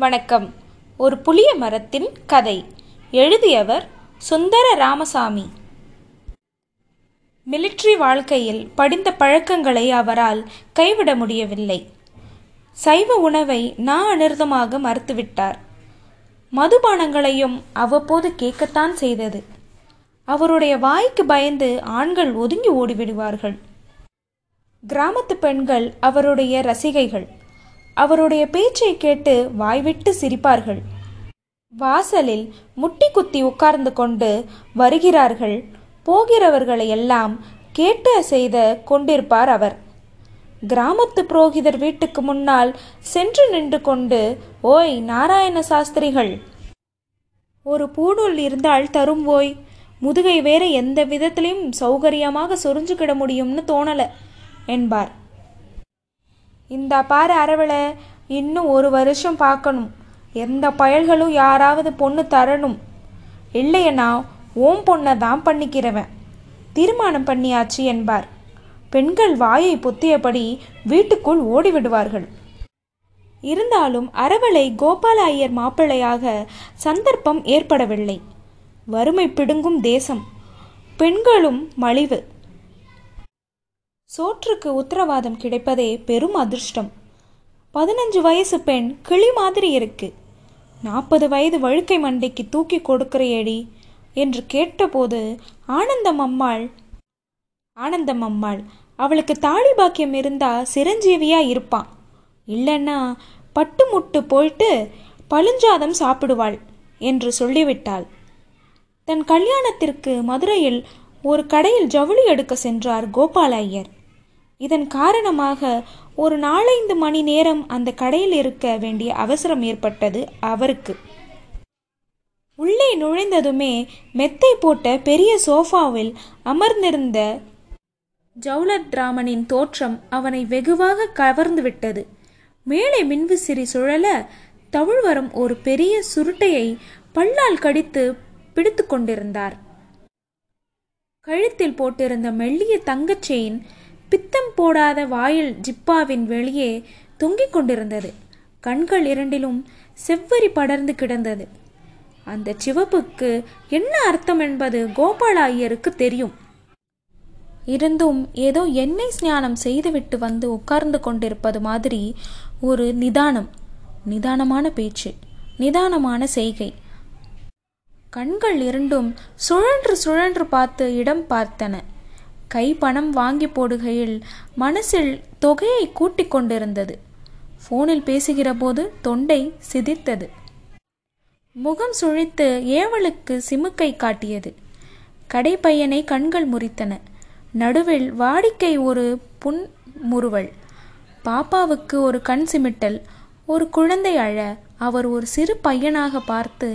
வணக்கம். ஒரு புளிய மரத்தின் கதை. எழுதியவர் சுந்தர ராமசாமி மிலிட்ரி வாழ்க்கையில் படிந்த பழக்கங்களை அவரால் கைவிட முடியவில்லை. சைவ உணவை நா அனிர்தமாக மறுத்துவிட்டார். மதுபானங்களையும் அவ்வப்போது கேட்கத்தான் செய்தது. அவருடைய வாய்க்கு பயந்து ஆண்கள் ஒதுங்கி ஓடிவிடுவார்கள். கிராமத்து பெண்கள் அவருடைய ரசிகைகள். அவருடைய பேச்சை கேட்டு வாய்விட்டு சிரிப்பார்கள். வாசலில் முட்டி குத்தி உட்கார்ந்து கொண்டு வருகிறார்கள். போகிறவர்களை எல்லாம் கேட்டு செய்த கொண்டிருப்பார் அவர். கிராமத்து புரோகிதர் வீட்டுக்கு முன்னால் சென்று நின்று கொண்டு ஓய் நாராயண சாஸ்திரிகள்! ஒரு பூணூல் இருந்தால் தரும் ஓய்! முதுகை வேற எந்த விதத்திலையும் சௌகரியமாக சொரிஞ்சுக்கிட முடியும்னு தோணலை என்பார். இந்த பாரு அரவலை இன்னும் ஒரு வருஷம் பார்க்கணும். எந்த பயல்களும் யாராவது பொண்ணு தரணும். இல்லையனா ஓம் பொண்ணை தான் பண்ணிக்கிறவன். தீர்மானம் பண்ணியாச்சு என்பார். பெண்கள் வாயை பொத்தியபடி வீட்டுக்குள் ஓடிவிடுவார்கள். இருந்தாலும் அரவலை கோபால ஐயர் மாப்பிள்ளையாக சந்தர்ப்பம் ஏற்படவில்லை. வறுமை பிடுங்கும் தேசம். பெண்களும் மலிவு. சோற்றுக்கு உத்தரவாதம் கிடைப்பதே பெரும் அதிர்ஷ்டம். பதினஞ்சு வயசு பெண் கிளி மாதிரி இருக்கு. நாற்பது வயது வழுக்கை மண்டைக்கு தூக்கி கொடுக்கிறையடி என்று கேட்டபோது ஆனந்தம் அம்மாள் ஆனந்தம் அம்மாள் அவளுக்கு தாலி பாக்கியம் இருந்தா சிரஞ்சீவியா இருப்பான் இல்லைன்னா பட்டு முட்டு போயிட்டு பழுஞ்சாதம் சாப்பிடுவாள் என்று சொல்லிவிட்டாள். தன் கல்யாணத்திற்கு மதுரையில் ஒரு கடையில் ஜவுளி எடுக்க சென்றார் கோபால ஐயர் இதன் காரணமாக ஒரு நாலைந்து மணி நேரம் அந்த கடையில் இருக்க வேண்டிய அவசரம் ஏற்பட்டது அவருக்கு. உள்ளே நுழைந்ததுமே மெத்தை போட்ட பெரிய சோஃபாவில் அமர்ந்திருந்த ஜவுலத் ராமனின் தோற்றம் அவனை வெகுவாக கவர்ந்து விட்டது. மேலே மின்விசிறி சுழல தவிழ்வரும் ஒரு பெரிய சுருட்டையை பல்லால் கடித்து பிடித்து கொண்டிருந்தார். கழுத்தில் போட்டிருந்த மெல்லிய தங்கச் செயின் பித்தம் போடாத வாயில் ஜிப்பாவின் வெளியே தொங்கிக் கொண்டிருந்தது. கண்கள் இரண்டிலும் செவ்வரி படர்ந்து கிடந்தது. அந்த சிவப்புக்கு என்ன அர்த்தம் என்பது கோபால ஐயருக்கு தெரியும். இருந்தும் ஏதோ எண்ணெய் ஸ்நானம் செய்துவிட்டு வந்து உட்கார்ந்து கொண்டிருப்பது மாதிரி ஒரு நிதானம் நிதானமான பேச்சு நிதானமான செய்கை. கண்கள் இரண்டும் சுழன்று சுழன்று பார்த்து இடம் பார்த்தன. கை பணம் வாங்கி போடுகையில் மனசில் தொகையை கூட்டிக் கொண்டிருந்தது. போனில் பேசுகிற போது தொண்டை சிதித்தது. முகம் சுழித்து ஏவலுக்கு சிமுக்கை காட்டியது. கடைப்பையனை கண்கள் முறித்தன. நடுவில் வாடிக்கை ஒரு புன்முறுவல் பாப்பாவுக்கு ஒரு கண் சிமிட்டல். ஒரு குழந்தை அழ அவர் ஒரு சிறு பையனாக பார்த்து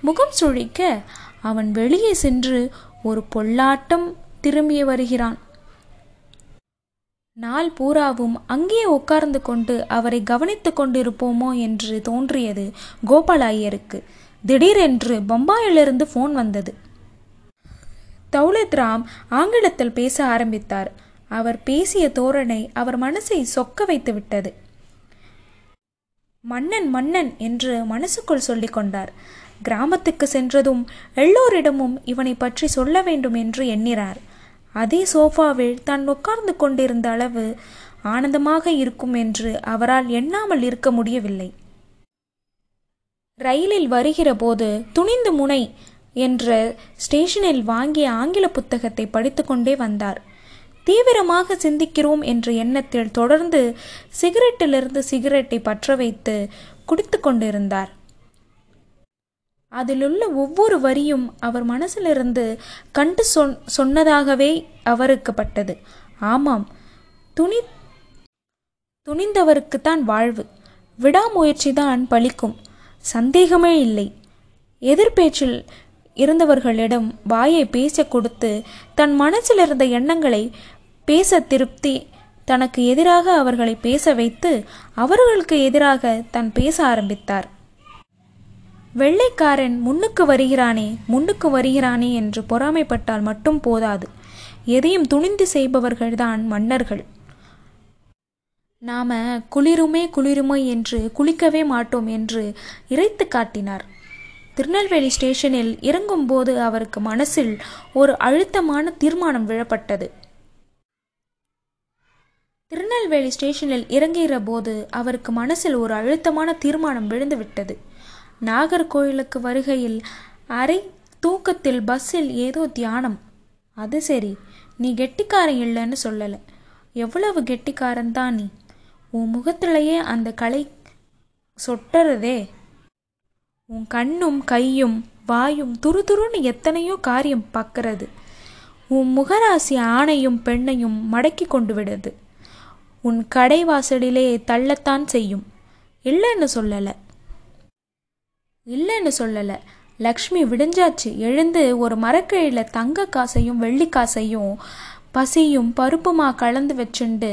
முகம் சுழிக்க அவன் வெளியே சென்று ஒரு பொல்லாட்டம் திரும்பி வருகிறான். நாள் பூராவும் அங்கே உட்கார்ந்து கொண்டு அவரை கவனித்து கொண்டிருப்போமோ என்று தோன்றியது கோபால ஐயருக்கு திடீரென்று பம்பாயிலிருந்து ஃபோன் வந்தது. தௌலத் ராம் ஆங்கிலத்தில் பேச ஆரம்பித்தார். அவர் பேசிய தோரணை அவர் மனசை சொக்க வைத்து விட்டது. மன்னன் மன்னன் என்று மனசுக்குள் சொல்லிக் கொண்டார். கிராமத்துக்கு சென்றதும் எல்லோரிடமும் இவனை பற்றி சொல்ல வேண்டும் என்று எண்ணினார். அதே சோஃபாவில் தான் உட்கார்ந்து கொண்டிருந்த அளவு ஆனந்தமாக இருக்கும் என்று அவரால் எண்ணாமல் இருக்க முடியவில்லை. ரயிலில் வருகிற போது துணிந்து முனை என்ற ஸ்டேஷனில் வாங்கிய ஆங்கில புத்தகத்தை படித்துக்கொண்டே வந்தார். தீவிரமாக சிந்திக்கிறோம் என்ற எண்ணத்தில் தொடர்ந்து சிகரெட்டிலிருந்து சிகரெட்டை பற்ற வைத்து குடித்து கொண்டிருந்தார் அதிலுள்ள ஒவ்வொரு வரியும் அவர் மனசிலிருந்து கண்டு சொன் சொன்னதாகவே அவருக்குப்பட்டது. ஆமாம் துணி துணிந்தவருக்குத்தான் வாழ்வு. விடாமுயற்சிதான் பலிக்கும் சந்தேகமே இல்லை. எதிர்பேச்சில் இருந்தவர்களிடம் வாயை பேச கொடுத்து தன் மனசில் இருந்த எண்ணங்களை பேச திருப்தி தனக்கு எதிராக அவர்களை பேச வைத்து அவர்களுக்கு எதிராக தான் பேச ஆரம்பித்தார். வெள்ளைக்காரன் முன்னுக்கு வருகிறானே முன்னுக்கு வருகிறானே என்று பொறாமைப்பட்டால் மட்டும் போதாது. எதையும் துணிந்து செய்பவர்கள்தான் மன்னர்கள். நாம குளிருமே குளிருமே என்று குளிக்கவே மாட்டோம் என்று இறைத்து காட்டினார். திருநெல்வேலி ஸ்டேஷனில் இறங்கும்போது அவருக்கு மனசில் ஒரு அழுத்தமான தீர்மானம் விழப்பட்டது. திருநெல்வேலி ஸ்டேஷனில் இறங்குகிற போது அவருக்கு மனசில் ஒரு அழுத்தமான தீர்மானம் விழுந்து விட்டது நாகர்கோயிலுக்கு வருகையில் அரை தூக்கத்தில் பஸ்ஸில் ஏதோ தியானம். அது சரி நீ கெட்டிக்காரன் இல்லைன்னு சொல்லலை. எவ்வளவு கெட்டிக்காரன் தான் நீ. உன் முகத்திலேயே அந்த கலை சொட்டுறதே. உன் கண்ணும் கையும் வாயும் துரு துருன்னு எத்தனையோ காரியம் பார்க்கறது. உன் முகராசி ஆணையும் பெண்ணையும் மடக்கி கொண்டு விடுது. உன் கடை வாசலிலே தள்ளத்தான் செய்யும். இல்லைன்னு சொல்லலை. இல்லைன்னு சொல்லலை. லக்ஷ்மி விடிஞ்சாச்சு. எழுந்து ஒரு மரக்கையில் தங்க காசையும் வெள்ளி காசையும் பசியும் பருப்புமா கலந்து வச்சுண்டு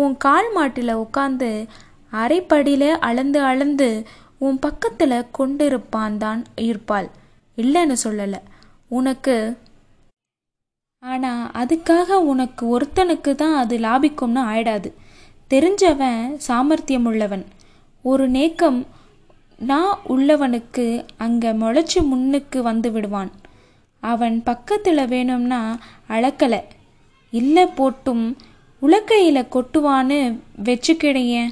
உன் கால் மாட்டில் உட்காந்து அரைப்படியில் அளந்து அளந்து உன் பக்கத்தில் கொண்டு இருப்பான் தான் இருப்பாள். இல்லைன்னு சொல்லலை. உனக்கு ஆனால் அதுக்காக உனக்கு ஒருத்தனுக்கு தான் அது லாபிக்கும்னு ஆயிடாது. தெரிஞ்சவன் சாமர்த்தியம் உள்ளவன் ஒரு நேக்கம் நான் உள்ளவனுக்கு அங்கே முளைச்சி முன்னுக்கு வந்து விடுவான். அவன் பக்கத்தில் வேணும்னா அளக்கலை. இல்லை போட்டும் உலக்கையில் கொட்டுவான்னு வச்சுக்கிடையே.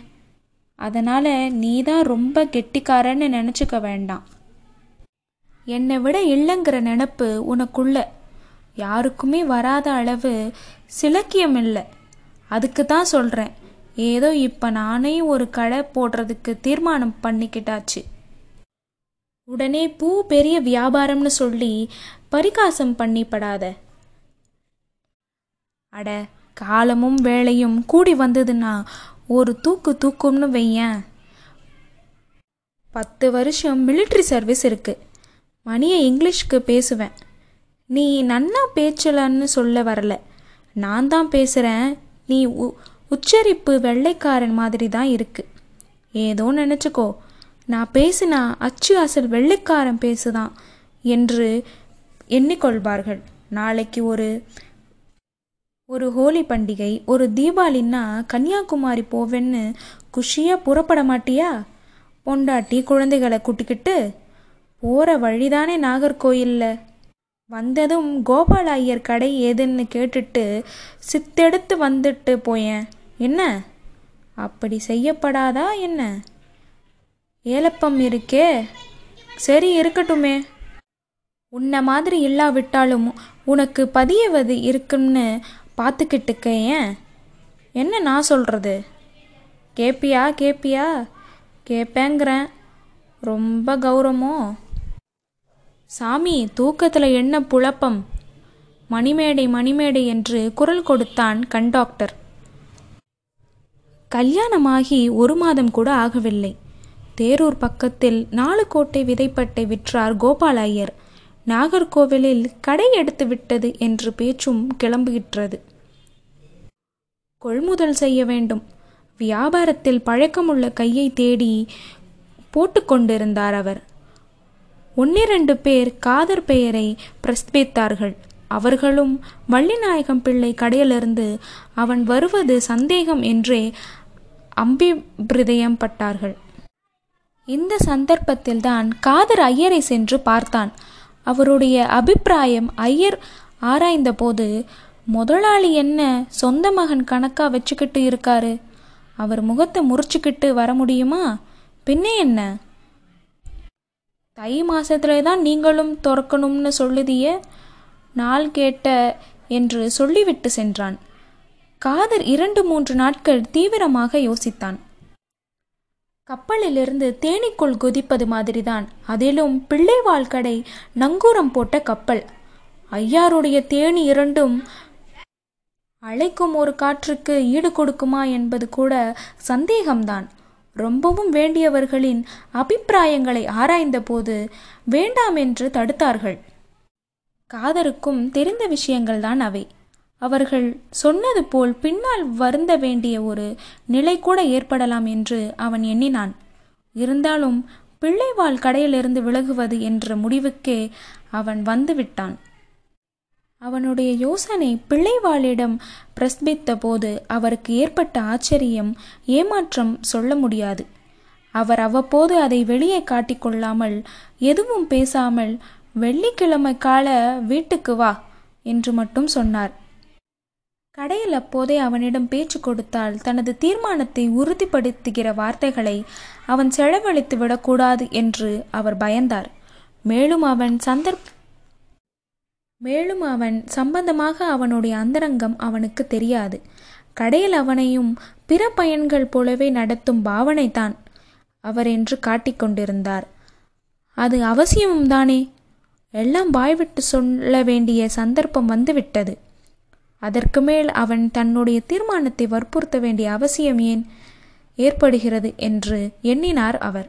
அதனால் நீ தான் ரொம்ப கெட்டிக்காரன்னு நினச்சிக்க வேண்டாம். என்னை விட இல்லைங்கிற நினப்பு உனக்குள்ள. யாருக்குமே வராத அளவு சிலக்கியம் இல்லை அதுக்கு தான் சொல்கிறேன் ஏதோ இப்போ நானே ஒரு கடை போடுறதுக்கு தீர்மானம் பண்ணிக்கிட்டாச்சு. உடனே பூ பெரிய வியாபாரம்னு சொல்லி பரிகாசம் பண்ணிப்படாத. அட காலமும் வேலையும் கூடி வந்ததுன்னா ஒரு தூக்கு தூக்கும்னு வையேன். பத்து வருஷம் மிலிட்ரி சர்வீஸ் இருக்கு. மணியை இங்கிலீஷ்க்கு பேசுவேன். நீ நன்னா பேச்சலன்னு சொல்ல வரல. நான் தான் பேசுகிறேன் நீ உ உச்சரிப்பு வெள்ளைக்காரன் மாதிரி தான் இருக்கு. ஏதோ நினச்சிக்கோ. நான் பேசினா அச்சு அசல் வெள்ளைக்காரன் பேசுதான் என்று எண்ணிக்கொள்வார்கள். நாளைக்கு ஒரு ஒரு ஹோலி பண்டிகை ஒரு தீபாவளின்னா கன்னியாகுமரி போவேன்னு குஷியாக புறப்பட மாட்டியா? பொண்டாட்டி குழந்தைகளை கூட்டிக்கிட்டு போகிற வழிதானே நாகர்கோயிலில்? வந்ததும் கோபால ஐயர் கடை ஏதுன்னு கேட்டுட்டு சித்தெடுத்து வந்துட்டு போயேன். என்ன? அப்படி செய்யப்படாதா என்ன? ஏலப்பம் இருக்கே. சரி இருக்கட்டுமே. உன்னை மாதிரி இல்லாவிட்டாலும் உனக்கு பதியவது இருக்குன்னு பார்த்துக்கிட்டுக்க ஏன் என்ன நான் சொல்கிறது கேப்பியா கேப்பியா? கேட்பேங்கிறேன் ரொம்ப கௌரவமோ சாமி தூக்கத்தில் என்ன புழப்பம்? மணிமேடை மணிமேடை என்று குரல் கொடுத்தான் கண்டாக்டர் கல்யாணமாகி ஒரு மாதம் கூட ஆகவில்லை. தேரூர் பக்கத்தில் நாலு கோட்டை விதைப்பட்டை விற்றார் கோபால ஐயர் நாகர்கோவிலில் கடை எடுத்து விட்டது என்று பேச்சும் கிளம்புகின்றது கொள்முதல் செய்ய வேண்டும். வியாபாரத்தில் பழக்கமுள்ள கையை தேடி போட்டுக்கொண்டிருந்தார் அவர். ஒன்னிரண்டு பேர் காதர் பெயரை பிரஸ்பித்தார்கள். அவர்களும் வள்ளிநாயகம் பிள்ளை கடையிலிருந்து அவன் வருவது சந்தேகம் என்றே அம்பிபிருதயம் பட்டார்கள் இந்த சந்தர்ப்பத்தில்தான் காதர் ஐயரை சென்று பார்த்தான். அவருடைய அபிப்பிராயம் ஐயர் ஆராய்ந்தபோது முதலாளி என்ன சொந்த மகன் கணக்கா வச்சுக்கிட்டு இருக்காரு? அவர் முகத்தை முறிச்சுக்கிட்டு வர முடியுமா? பின்னே என்ன? தை மாசத்துல தான் நீங்களும் துறக்கணும்னு சொல்லுதிய? நாள் கேட்ட என்று சொல்லிவிட்டு சென்றான். காதர் இரண்டு மூன்று நாட்கள் தீவிரமாக யோசித்தான். கப்பலிலிருந்து தேனீக்குள் குதிப்பது மாதிரிதான். அதிலும் பிள்ளைவாள் கடை நங்கூரம் போட்ட கப்பல். ஐயாருடைய தேனி இரண்டும் அழைக்கும் ஒரு காற்றுக்கு ஈடு கொடுக்குமா என்பது கூட சந்தேகம்தான். ரொம்பவும் வேண்டியவர்களின் அபிப்பிராயங்களை ஆராய்ந்தபோது வேண்டாம் என்று தடுத்தார்கள். காதருக்கும் தெரிந்த விஷயங்கள்தான் அவை. அவர்கள் சொன்னது போல் பின்னால் வருந்த வேண்டிய ஒரு நிலை கூட ஏற்படலாம் என்று அவன் எண்ணினான். இருந்தாலும் பிள்ளைவாள் கடையிலிருந்து விலகுவது என்ற முடிவுக்கே அவன் வந்துவிட்டான். அவனுடைய யோசனை பிள்ளைவாளிடம் பிரஸ்பித்த போது அவருக்கு ஏற்பட்ட ஆச்சரியம் ஏமாற்றம் சொல்ல முடியாது. அவர் அவ்வப்போது அதை வெளியே காட்டிக்கொள்ளாமல் எதுவும் பேசாமல் வெள்ளிக்கிழமை கால வீட்டுக்கு வா என்று மட்டும் சொன்னார். கடையில் அப்போதே அவனிடம் பேச்சு கொடுத்தால் தனது தீர்மானத்தை உறுதிப்படுத்துகிற வார்த்தைகளை அவன் செலவழித்து விடக்கூடாது என்று அவர் பயந்தார். மேலும் அவன் சந்தர்ப்ப மேலும் அவன் சம்பந்தமாக அவனுடைய அந்தரங்கம் அவனுக்கு தெரியாது. கடையில் அவனையும் பிற பயன்கள் போலவே நடத்தும் பாவனைதான் அவர் என்று காட்டிக்கொண்டிருந்தார் அது அவசியமும் தானே? எல்லாம் வாய்விட்டு சொல்ல வேண்டிய சந்தர்ப்பம் வந்துவிட்டது. அதற்கு மேல் அவன் தன்னுடைய தீர்மானத்தை வற்புறுத்த வேண்டிய அவசியம் ஏன்? ஏற்படுகிறது என்று எண்ணினார் அவர்.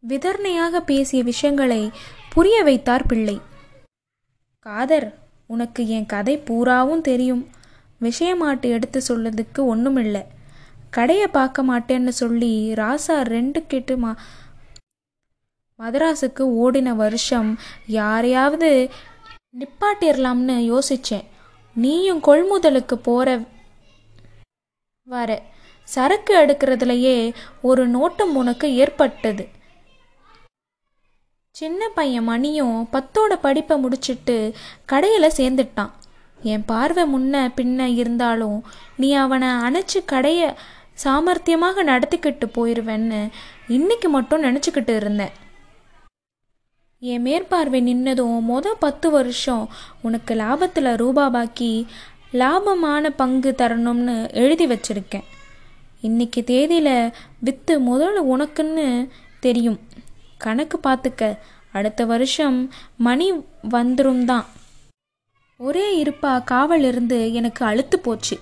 விதர்ணையாக பேசிய விஷயங்களை புரிய வைத்தார் பிள்ளை. காதர் உனக்கு என் கதை பூராவும் தெரியும். விஷயமாட்டு எடுத்து சொல்லதுக்கு ஒன்றுமில்லை கடையை பார்க்க மாட்டேன்னு சொல்லி ராசா ரெண்டு கெட்டு மா மதராஸுக்கு ஓடின வருஷம் யாரையாவது நிப்பாட்டிடலாம்னு யோசிச்சேன். நீயும் கொள்முதலுக்கு போற வர. சரக்கு எடுக்கிறதுலையே ஒரு நோட்டம் உனக்கு ஏற்பட்டது. சின்ன பையன் மணியும் பத்தோட படிப்பை முடிச்சிட்டு கடையில் சேர்ந்துட்டான். என் பார்வை முன்ன பின்ன இருந்தாலும் நீ அவனை அணைச்சி கடையை சாமர்த்தியமாக நடத்திக்கிட்டு போயிடுவேன்னு இன்னைக்கு மட்டும் நினச்சிக்கிட்டு இருந்தேன். என் மேற்பார்வை நின்னதும் மொதல் பத்து வருஷம் உனக்கு லாபத்தில் ரூபா பாக்கி லாபமான பங்கு தரணும்னு எழுதி வச்சிருக்கேன். இன்னைக்கு தேதியில் விற்று முதல்ல உனக்குன்னு தெரியும். கணக்கு பார்த்துக்க அடுத்த வருஷம் மணி வந்துரும் தான் ஒரே இருப்பா காவல் இருந்து எனக்கு அழுத்து போச்சு.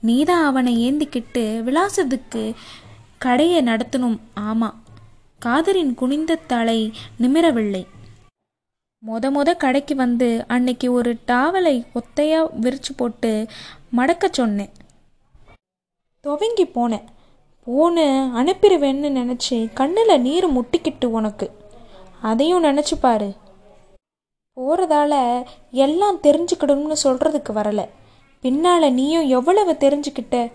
நீதான் அவனை ஏந்திக்கிட்டு விலாசத்துக்கு கடையை நடத்தணும். ஆமா. காதரின் குனிந்த தலை நிமிரவில்லை. மொத மொத கடைக்கு வந்து அன்னைக்கு ஒரு டாவலை ஒத்தையா விரிச்சு போட்டு மடக்க சொன்னேன். துவங்கி போனேன். போன அனுப்பிடுவேன்னு நினச்சி கண்ணில் நீர் முட்டிக்கிட்டு உனக்கு. அதையும் நினச்சி பாரு. போகிறதால எல்லாம் தெரிஞ்சுக்கிடணும்னு சொல்கிறதுக்கு வரல. பின்னால் நீயும் எவ்வளவு தெரிஞ்சுக்கிட்ட?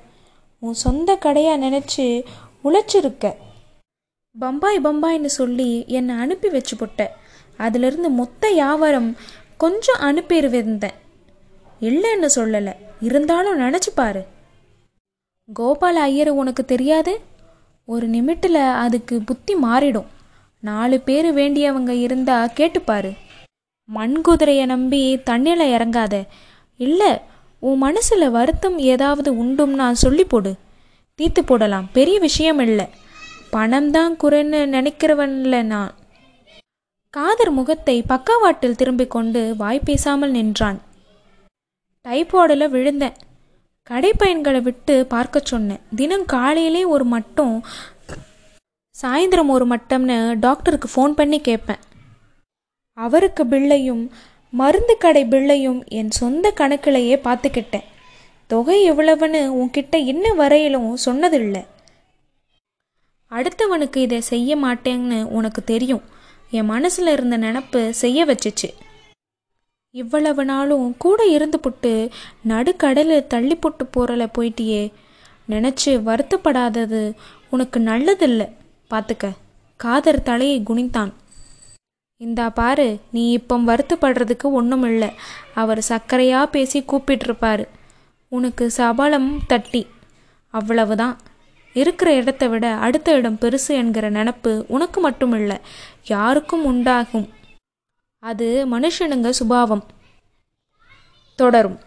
உன் சொந்த கடையாக நினச்சி உழைச்சிருக்க. பம்பாய் பம்பாய்னு சொல்லி என்னை அனுப்பி வச்சு போட்ட. அதிலிருந்து மொத்த வியாபாரம் கொஞ்சம் அனுப்பிருவிருந்தேன் இல்லைன்னு சொல்லலை. இருந்தாலும் நினச்சி பாரு. கோபால ஐயர் உனக்கு தெரியாது? ஒரு நிமிட்டில் அதுக்கு புத்தி மாறிடும். நாலு பேர் வேண்டியவங்க இருந்தா கேட்டுப்பாரு மண் குதிரையை நம்பி தண்ணியில் இறங்காத. இல்லை உன் மனசில் வருத்தம் ஏதாவது உண்டும்னா சொல்லி போடு. தீத்து போடலாம். பெரிய விஷயம் இல்லை. பணம் தான் குறைன்னு நினைக்கிறவன்ல நான். காதர் முகத்தை பக்கவாட்டில் திரும்பிக் கொண்டு வாய் பேசாமல் நின்றான். டைபாடில் விழுந்தேன். கடைப்பயன்களை விட்டு பார்க்க சொன்னேன். தினம் காலையிலே ஒரு மட்டம் சாயந்தரம் ஒரு மட்டம்னு டாக்டருக்கு ஃபோன் பண்ணி கேட்பேன். அவருக்கு பிள்ளையும் மருந்து கடை பிள்ளையும் என் சொந்த கணக்கிலேயே பார்த்துக்கிட்டேன். தொகை எவ்வளவுன்னு உன்கிட்ட இன்ன வரையிலும் சொன்னதில்லை. அடுத்தவனுக்கு இதை செய்ய மாட்டேன்னு உனக்கு தெரியும். என் மனசில் இருந்த நினப்பு செய்ய வச்சுச்சு. இவ்வளவு நாளும் கூட இருந்து புட்டு நடுக்கடலில் தள்ளி போட்டு போறல போயிட்டியே. நினச்சி வருத்தப்படாதது உனக்கு நல்லதில்லை. பார்த்துக்க காதர் தலையை குனிந்தான். இந்தா பாரு நீ இப்போ வருத்தப்படுறதுக்கு ஒன்றும் இல்லை அவர் சர்க்கரையாக பேசி கூப்பிட்டுருப்பாரு. உனக்கு சபலம் தட்டி. அவ்வளவுதான். இருக்கிற இடத்த விட அடுத்த இடம் பெருசு என்கிற நினப்பு உனக்கு மட்டும் இல்லை யாருக்கும் உண்டாகும். அது மனுஷனுங்க சுபாவம். தொடரும்.